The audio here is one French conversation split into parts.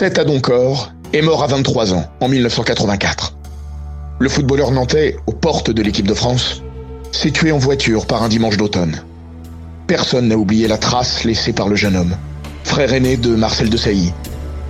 Seth Adoncor est mort à 23 ans, en 1984. Le footballeur nantais, aux portes de l'équipe de France, s'est tué en voiture par un dimanche d'automne. Personne n'a oublié la trace laissée par le jeune homme, frère aîné de Marcel Desailly,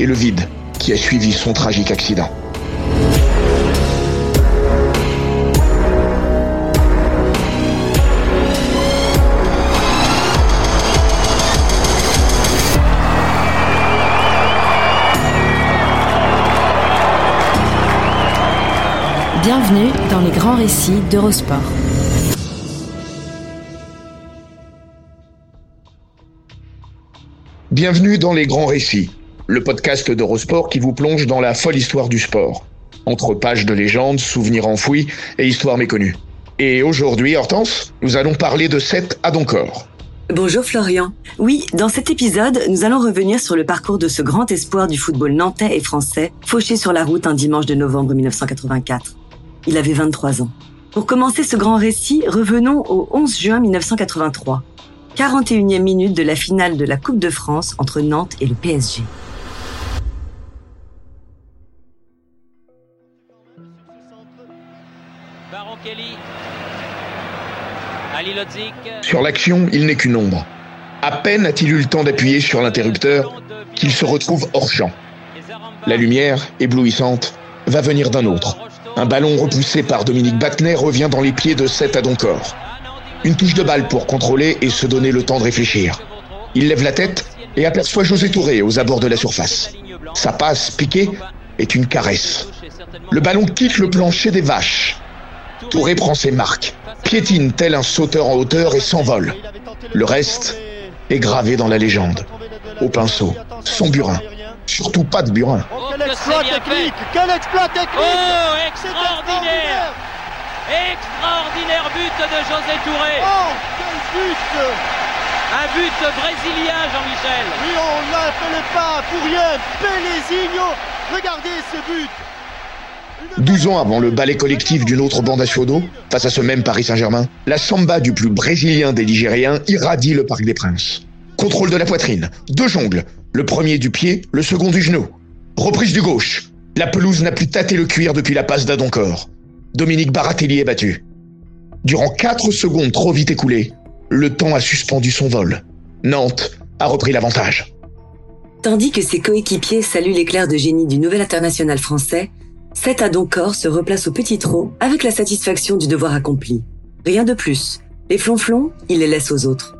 et le vide qui a suivi son tragique accident. Bienvenue dans les grands récits d'Eurosport. Bienvenue dans Les Grands Récits, le podcast d'Eurosport qui vous plonge dans la folle histoire du sport. Entre pages de légendes, souvenirs enfouis et histoires méconnues. Et aujourd'hui, Hortense, nous allons parler de Seth Adoncor. Bonjour Florian. Oui, dans cet épisode, nous allons revenir sur le parcours de ce grand espoir du football nantais et français, fauché sur la route un dimanche de novembre 1984. Il avait 23 ans. Pour commencer ce grand récit, revenons au 11 juin 1983. 41e minute de la finale de la Coupe de France entre Nantes et le PSG. Baron Kelly. Ali Lodzik. Sur l'action, il n'est qu'une ombre. À peine a-t-il eu le temps d'appuyer sur l'interrupteur qu'il se retrouve hors champ. La lumière, éblouissante, va venir d'un autre. Un ballon repoussé par Dominique Battenet revient dans les pieds de Seth Adoncor. Une touche de balle pour contrôler et se donner le temps de réfléchir. Il lève la tête et aperçoit José Touré aux abords de la surface. Sa passe piquée est une caresse. Le ballon quitte le plancher des vaches. Touré prend ses marques, piétine tel un sauteur en hauteur et s'envole. Le reste est gravé dans la légende. Au pinceau, son burin. Surtout pas de burin. Oh, Quel que exploit technique. Quel exploit technique Oh, extraordinaire Extraordinaire but de José Touré. Oh, quel but Un but brésilien, Jean-Michel. Oui, on l'appelait pas pour rien Pélésigno Regardez ce but 12 ans avant le ballet collectif d'une autre bande à Chiodo, face à ce même Paris Saint-Germain, la samba du plus brésilien des Ligériens irradie le Parc des Princes. Contrôle de la poitrine, deux jongles, le premier du pied, le second du genou. Reprise du gauche. La pelouse n'a plus tâté le cuir depuis la passe d'Adoncor. Dominique Baratelli est battu. Durant 4 secondes trop vite écoulées, le temps a suspendu son vol. Nantes a repris l'avantage. Tandis que ses coéquipiers saluent l'éclair de génie du nouvel international français, Seth Adoncor se replace au petit trot avec la satisfaction du devoir accompli. Rien de plus. Les flonflons, il les laisse aux autres.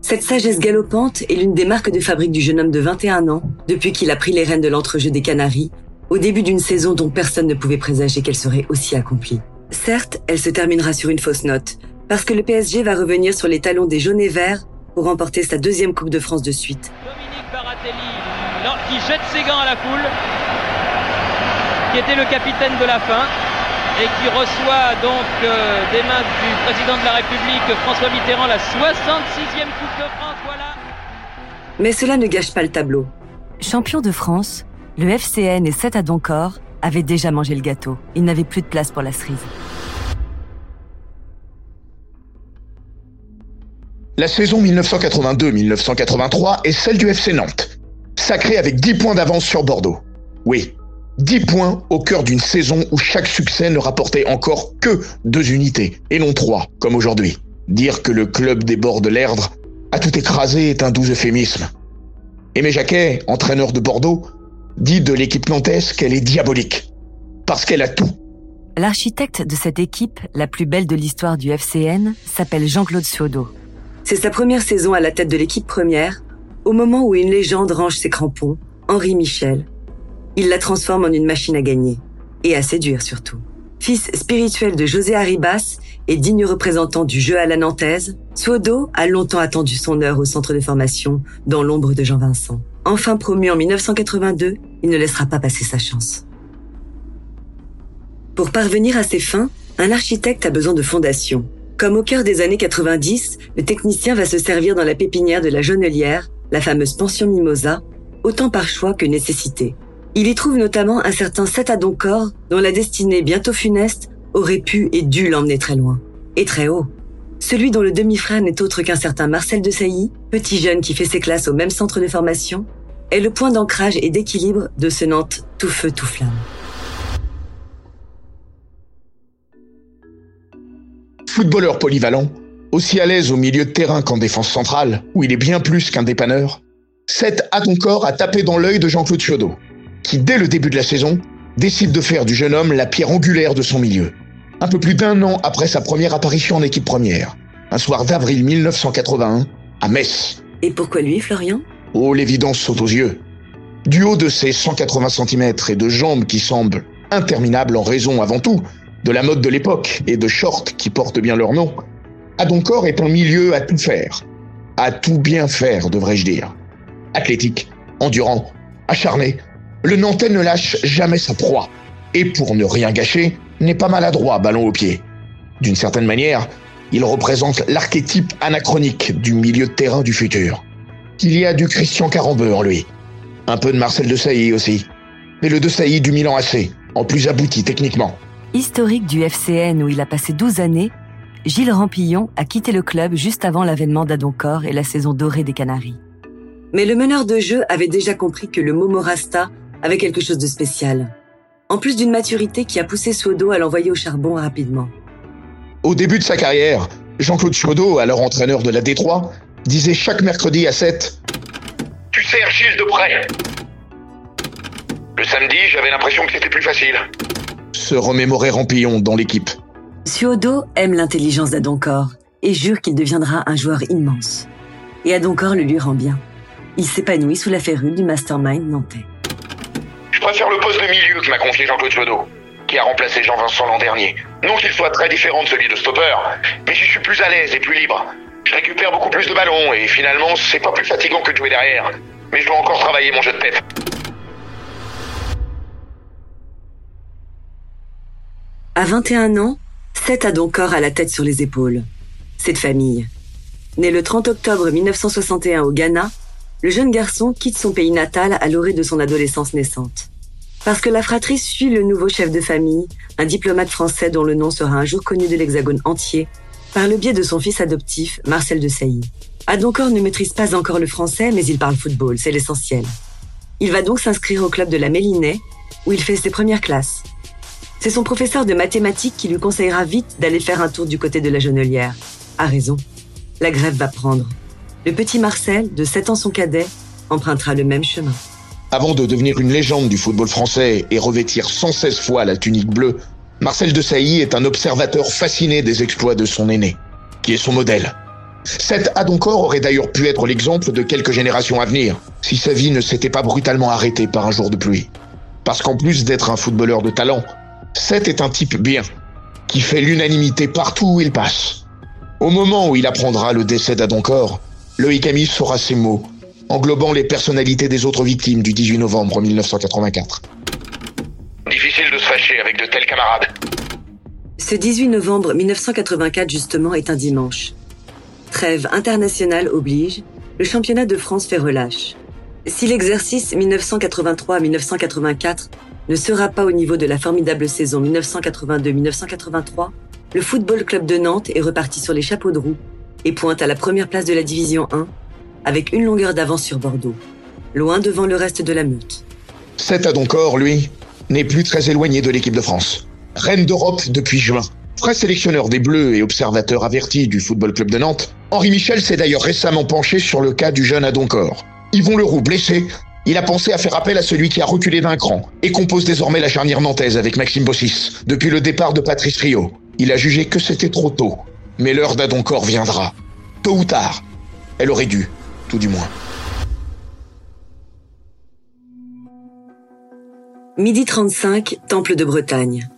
Cette sagesse galopante est l'une des marques de fabrique du jeune homme de 21 ans depuis qu'il a pris les rênes de l'entrejeu des Canaries au début d'une saison dont personne ne pouvait présager qu'elle serait aussi accomplie. Certes, elle se terminera sur une fausse note, parce que le PSG va revenir sur les talons des jaunes et verts pour remporter sa deuxième Coupe de France de suite. Dominique Baratelli, qui jette ses gants à la foule, qui était le capitaine de la fin et qui reçoit donc euh, des mains du président de la République François Mitterrand la 66e Coupe de France. Voilà. Mais cela ne gâche pas le tableau. Champion de France, le FCN et Seth Adoncor avaient déjà mangé le gâteau. Il n'avait plus de place pour la cerise. La saison 1982-1983 est celle du FC Nantes, sacré avec 10 points d'avance sur Bordeaux. Oui, 10 points au cœur d'une saison où chaque succès ne rapportait encore que deux unités, et non trois, comme aujourd'hui. Dire que le club des bords de l'Erdre a tout écrasé est un doux euphémisme. Aimé Jacquet, entraîneur de Bordeaux, dit de l'équipe nantaise qu'elle est diabolique, parce qu'elle a tout. L'architecte de cette équipe, la plus belle de l'histoire du FCN, s'appelle Jean-Claude Suodo. C'est sa première saison à la tête de l'équipe première, au moment où une légende range ses crampons, Henri Michel. Il la transforme en une machine à gagner, et à séduire surtout. Fils spirituel de José Arribas, et digne représentant du jeu à la nantaise, Suodo a longtemps attendu son heure au centre de formation dans l'ombre de Jean Vincent. Enfin promu en 1982, il ne laissera pas passer sa chance. Pour parvenir à ses fins, un architecte a besoin de fondations. Comme au cœur des années 90, le technicien va se servir dans la pépinière de la Jonelière, la fameuse pension Mimosa, autant par choix que nécessité. Il y trouve notamment un certain Seth Adoncor, dont la destinée bientôt funeste aurait pu et dû l'emmener très loin. Et très haut. Celui dont le demi-frère n'est autre qu'un certain Marcel de Sailly, petit jeune qui fait ses classes au même centre de formation, est le point d'ancrage et d'équilibre de ce Nantes tout feu tout flamme. Footballeur polyvalent, aussi à l'aise au milieu de terrain qu'en défense centrale, où il est bien plus qu'un dépanneur, Seth Adoncor a tapé dans l'œil de Jean-Claude Chiodot, qui dès le début de la saison décide de faire du jeune homme la pierre angulaire de son milieu. Un peu plus d'un an après sa première apparition en équipe première, un soir d'avril 1981, à Metz. Et pourquoi lui, Florian? Oh, l'évidence saute aux yeux. Du haut de ses 180 cm et de jambes qui semblent interminables en raison avant tout de la mode de l'époque et de shorts qui portent bien leur nom, Adoncor est un milieu à tout faire. À tout bien faire, devrais-je dire. Athlétique, endurant, acharné, le Nantais ne lâche jamais sa proie. Et pour ne rien gâcher, n'est pas maladroit ballon au pied. D'une certaine manière, il représente l'archétype anachronique du milieu de terrain du futur. Il y a du Christian Carambeu en lui. Un peu de Marcel de Sailly aussi. Mais le de Sailly du Milan AC, en plus abouti techniquement. Historique du FCN où il a passé 12 années, Gilles Rampillon a quitté le club juste avant l'avènement d'Adoncor et la saison dorée des Canaries. Mais le meneur de jeu avait déjà compris que le Momorasta avait quelque chose de spécial. En plus d'une maturité qui a poussé Suodo à l'envoyer au charbon rapidement. Au début de sa carrière, Jean-Claude Suodo, alors entraîneur de la Détroit, disait chaque mercredi à 7 Tu sais, Gilles de près Le samedi, j'avais l'impression que c'était plus facile. Se remémorer Rampillon dans l'équipe. Suodo aime l'intelligence d'Adoncor et jure qu'il deviendra un joueur immense. Et Adoncor le lui rend bien. Il s'épanouit sous la férule du mastermind nantais. Préfère le poste de milieu que m'a confié Jean-Claude Suodo, qui a remplacé Jean-Vincent l'an dernier. Non qu'il soit très différent de celui de stopper, mais je suis plus à l'aise et plus libre. Je récupère beaucoup plus de ballons et finalement, c'est pas plus fatigant que de jouer derrière. Mais je dois encore travailler mon jeu de tête. À 21 ans, Seth a donc corps à la tête sur les épaules. C'est de famille. Né le 30 octobre 1961 au Ghana, le jeune garçon quitte son pays natal à l'orée de son adolescence naissante. Parce que la fratrie suit le nouveau chef de famille, un diplomate français dont le nom sera un jour connu de l'Hexagone entier, par le biais de son fils adoptif, Marcel de Sailly. Adoncor ne maîtrise pas encore le français, mais il parle football, c'est l'essentiel. Il va donc s'inscrire au club de la Mélinée, où il fait ses premières classes. C'est son professeur de mathématiques qui lui conseillera vite d'aller faire un tour du côté de la Jonelière. A raison. La grève va prendre. Le petit Marcel, de 7 ans son cadet, empruntera le même chemin. Avant de devenir une légende du football français et revêtir 116 fois la tunique bleue, Marcel de Sailly est un observateur fasciné des exploits de son aîné, qui est son modèle. Cet Adoncor aurait d'ailleurs pu être l'exemple de quelques générations à venir, si sa vie ne s'était pas brutalement arrêtée par un jour de pluie. Parce qu'en plus d'être un footballeur de talent, Seth est un type bien, qui fait l'unanimité partout où il passe. Au moment où il apprendra le décès d'Adoncor, Loïc Ami saura ces mots, englobant les personnalités des autres victimes du 18 novembre 1984. Difficile de se fâcher avec de tels camarades. Ce 18 novembre 1984 justement est un dimanche. Trêve internationale oblige, le championnat de France fait relâche. Si l'exercice 1983-1984 ne sera pas au niveau de la formidable saison 1982-1983, le Football Club de Nantes est reparti sur les chapeaux de roue et pointe à la première place de la Division 1 avec une longueur d'avance sur Bordeaux, loin devant le reste de la meute. Cet Adoncor, lui, n'est plus très éloigné de l'équipe de France. Reine d'Europe depuis juin. Très sélectionneur des Bleus et observateur averti du Football Club de Nantes, Henri Michel s'est d'ailleurs récemment penché sur le cas du jeune Adoncor. Yvon Leroux, blessé, il a pensé à faire appel à celui qui a reculé d'un cran et compose désormais la charnière nantaise avec Maxime Bossis depuis le départ de Patrice Rio. Il a jugé que c'était trop tôt, mais l'heure d'Adoncor viendra. Tôt ou tard, elle aurait dû, tout du moins. Midi 35, Temple de Bretagne.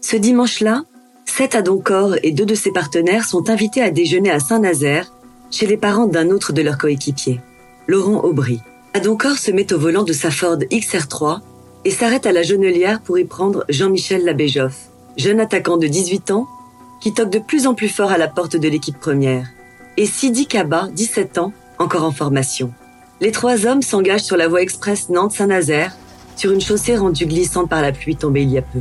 Ce dimanche-là, Seth Adoncor et deux de ses partenaires sont invités à déjeuner à Saint-Nazaire, chez les parents d'un autre de leurs coéquipiers, Laurent Aubry. Adoncor se met au volant de sa Ford XR3 et s'arrête à la Jonelière pour y prendre Jean-Michel Labéjoff, jeune attaquant de 18 ans, qui toque de plus en plus fort à la porte de l'équipe première, et Sidi Kaba, 17 ans, encore en formation. Les trois hommes s'engagent sur la voie express Nantes-Saint-Nazaire, sur une chaussée rendue glissante par la pluie tombée il y a peu.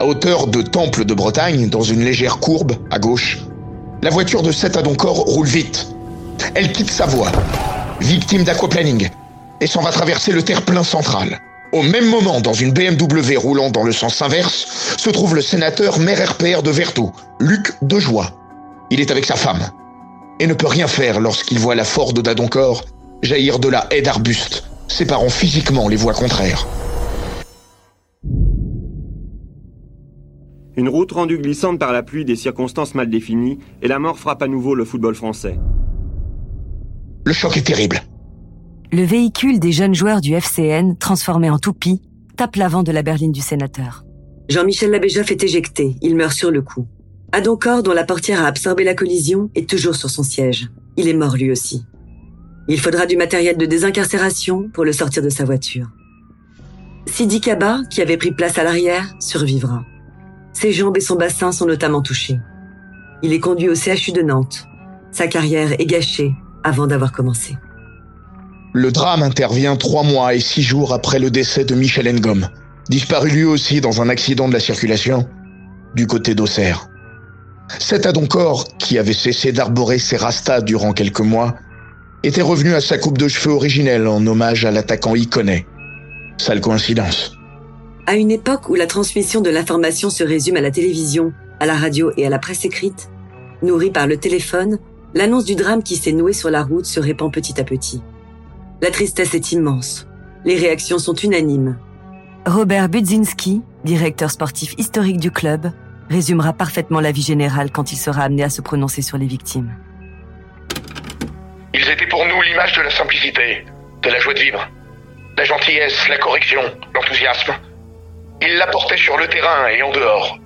À hauteur de Temple de Bretagne, dans une légère courbe, à gauche, la voiture de Seth Adoncor roule vite. Elle quitte sa voie, victime d'aquaplaning, et s'en va traverser le terre-plein central. Au même moment, dans une BMW roulant dans le sens inverse, se trouve le sénateur maire RPR de Vertou, Luc Dejoie. Il est avec sa femme et ne peut rien faire lorsqu'il voit la Ford d'Adoncor jaillir de la haie d'arbustes, séparant physiquement les voies contraires. Une route rendue glissante par la pluie des circonstances mal définies, et la mort frappe à nouveau le football français. Le choc est terrible. Le véhicule des jeunes joueurs du FCN, transformé en toupie, tape l'avant de la berline du sénateur. Jean-Michel Labéjoff est éjecté, il meurt sur le coup. Adoncor, dont la portière a absorbé la collision, est toujours sur son siège. Il est mort lui aussi. Il faudra du matériel de désincarcération pour le sortir de sa voiture. Sidi Kaba, qui avait pris place à l'arrière, survivra. Ses jambes et son bassin sont notamment touchés. Il est conduit au CHU de Nantes. Sa carrière est gâchée avant d'avoir commencé. Le drame intervient trois mois et six jours après le décès de Michel Engom, disparu lui aussi dans un accident de la circulation du côté d'Auxerre. Cet Adoncor, qui avait cessé d'arborer ses rastas durant quelques mois, était revenu à sa coupe de cheveux originelle en hommage à l'attaquant Iconet. Sale coïncidence. À une époque où la transmission de l'information se résume à la télévision, à la radio et à la presse écrite, nourrie par le téléphone, l'annonce du drame qui s'est noué sur la route se répand petit à petit. La tristesse est immense. Les réactions sont unanimes. Robert Budzinski, directeur sportif historique du club, résumera parfaitement la vie générale quand il sera amené à se prononcer sur les victimes. Ils étaient pour nous l'image de la simplicité, de la joie de vivre, la gentillesse, la correction, l'enthousiasme. Ils l'apportaient sur le terrain et en dehors.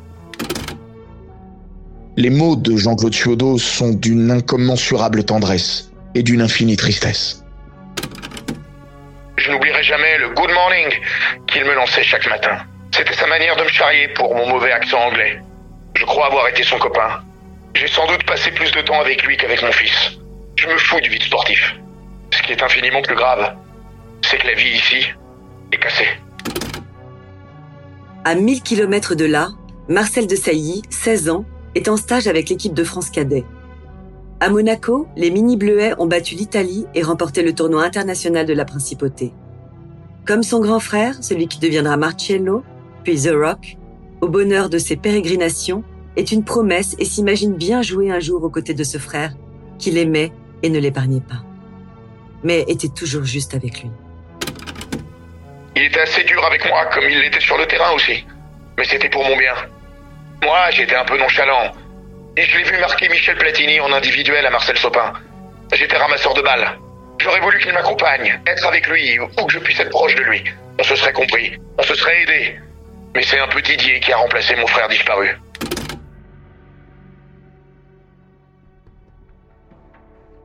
Les mots de Jean-Claude Chiodo sont d'une incommensurable tendresse et d'une infinie tristesse. Je n'oublierai jamais le good morning qu'il me lançait chaque matin. C'était sa manière de me charrier pour mon mauvais accent anglais. Je crois avoir été son copain. J'ai sans doute passé plus de temps avec lui qu'avec mon fils. Je me fous du vide sportif. Ce qui est infiniment plus grave, c'est que la vie ici est cassée. À 1000 km de là, Marcel de Sailly, 16 ans, est en stage avec l'équipe de France cadet. À Monaco, les mini bleuets ont battu l'Italie et remporté le tournoi international de la principauté. Comme son grand frère, celui qui deviendra Marcello, puis The Rock, au bonheur de ses pérégrinations, est une promesse et s'imagine bien jouer un jour aux côtés de ce frère qu'il aimait et ne l'épargnait pas. Mais était toujours juste avec lui. Il était assez dur avec moi, comme il l'était sur le terrain aussi. Mais c'était pour mon bien. Moi, j'étais un peu nonchalant. Et je l'ai vu marquer Michel Platini en individuel à Marcel Sopin. J'étais ramasseur de balles. J'aurais voulu qu'il m'accompagne, être avec lui, ou que je puisse être proche de lui. On se serait compris, on se serait aidé. Mais c'est un peu Didier qui a remplacé mon frère disparu.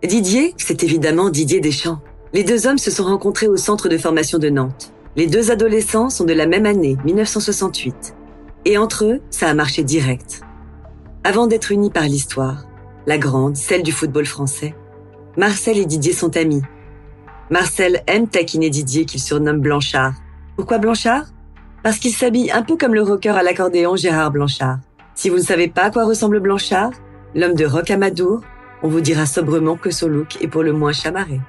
Didier, c'est évidemment Didier Deschamps. Les deux hommes se sont rencontrés au centre de formation de Nantes. Les deux adolescents sont de la même année, 1968. Et entre eux, ça a marché direct. Avant d'être unis par l'histoire, la grande, celle du football français, Marcel et Didier sont amis. Marcel aime taquiner Didier qu'il surnomme Blanchard. Pourquoi Blanchard? Parce qu'il s'habille un peu comme le rocker à l'accordéon Gérard Blanchard. Si vous ne savez pas à quoi ressemble Blanchard, l'homme de rock Amadour, on vous dira sobrement que son look est pour le moins chamarré.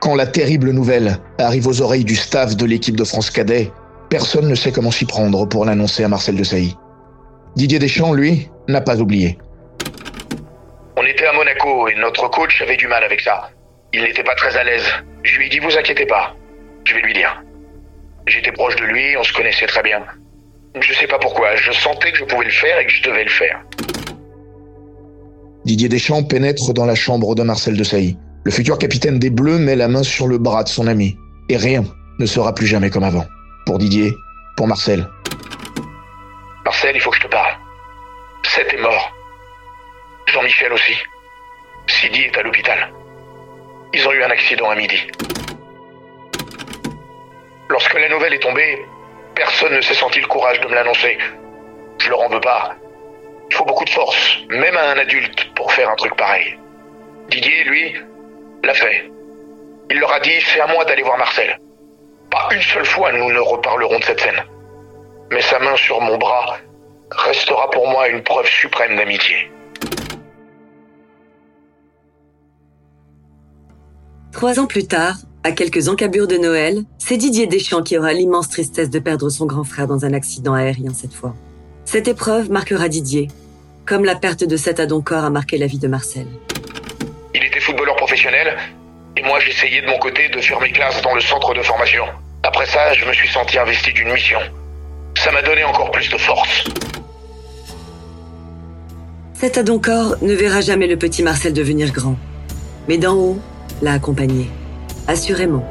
Quand la terrible nouvelle arrive aux oreilles du staff de l'équipe de France Cadet, personne ne sait comment s'y prendre pour l'annoncer à Marcel de Sailly. Didier Deschamps, lui, n'a pas oublié. On était à Monaco et notre coach avait du mal avec ça. Il n'était pas très à l'aise. Je lui ai dit, vous inquiétez pas. Je vais lui dire. J'étais proche de lui, on se connaissait très bien. Je sais pas pourquoi, je sentais que je pouvais le faire et que je devais le faire. Didier Deschamps pénètre dans la chambre de Marcel de Sailly. Le futur capitaine des Bleus met la main sur le bras de son ami. Et rien, ne sera plus jamais comme avant. Pour Didier, pour Marcel. Marcel, il faut que je te parle. Seth est mort. Jean-Michel aussi. Sidi est à l'hôpital. Ils ont eu un accident à midi. Lorsque la nouvelle est tombée, personne ne s'est senti le courage de me l'annoncer. Je leur en veux pas. Il faut beaucoup de force, même à un adulte, pour faire un truc pareil. Didier, lui, l'a fait. Il leur a dit, c'est à moi d'aller voir Marcel. Pas une seule fois nous ne reparlerons de cette scène. Mais sa main sur mon bras restera pour moi une preuve suprême d'amitié. Trois ans plus tard, à quelques encabures de Noël, c'est Didier Deschamps qui aura l'immense tristesse de perdre son grand frère dans un accident aérien cette fois. Cette épreuve marquera Didier, comme la perte de cet Adoncor a marqué la vie de Marcel. Il était footballeur professionnel, et moi j'essayais de mon côté de faire mes classes dans le centre de formation. Après ça, je me suis senti investi d'une mission. Ça m'a donné encore plus de force. Cet Adoncor ne verra jamais le petit Marcel devenir grand. Mais d'en haut, l'a accompagné. Assurément,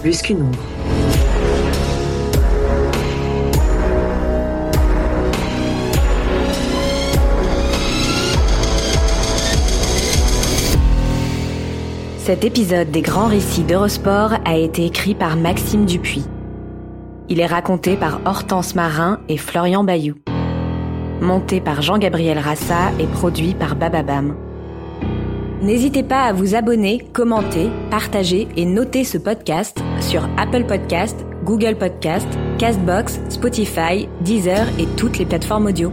plus qu'une ombre. Cet épisode des grands récits d'Eurosport a été écrit par Maxime Dupuis. Il est raconté par Hortense Marin et Florian Bayou. Monté par Jean-Gabriel Rassa et produit par Bababam. N'hésitez pas à vous abonner, commenter, partager et noter ce podcast sur Apple Podcast, Google Podcast, Castbox, Spotify, Deezer et toutes les plateformes audio.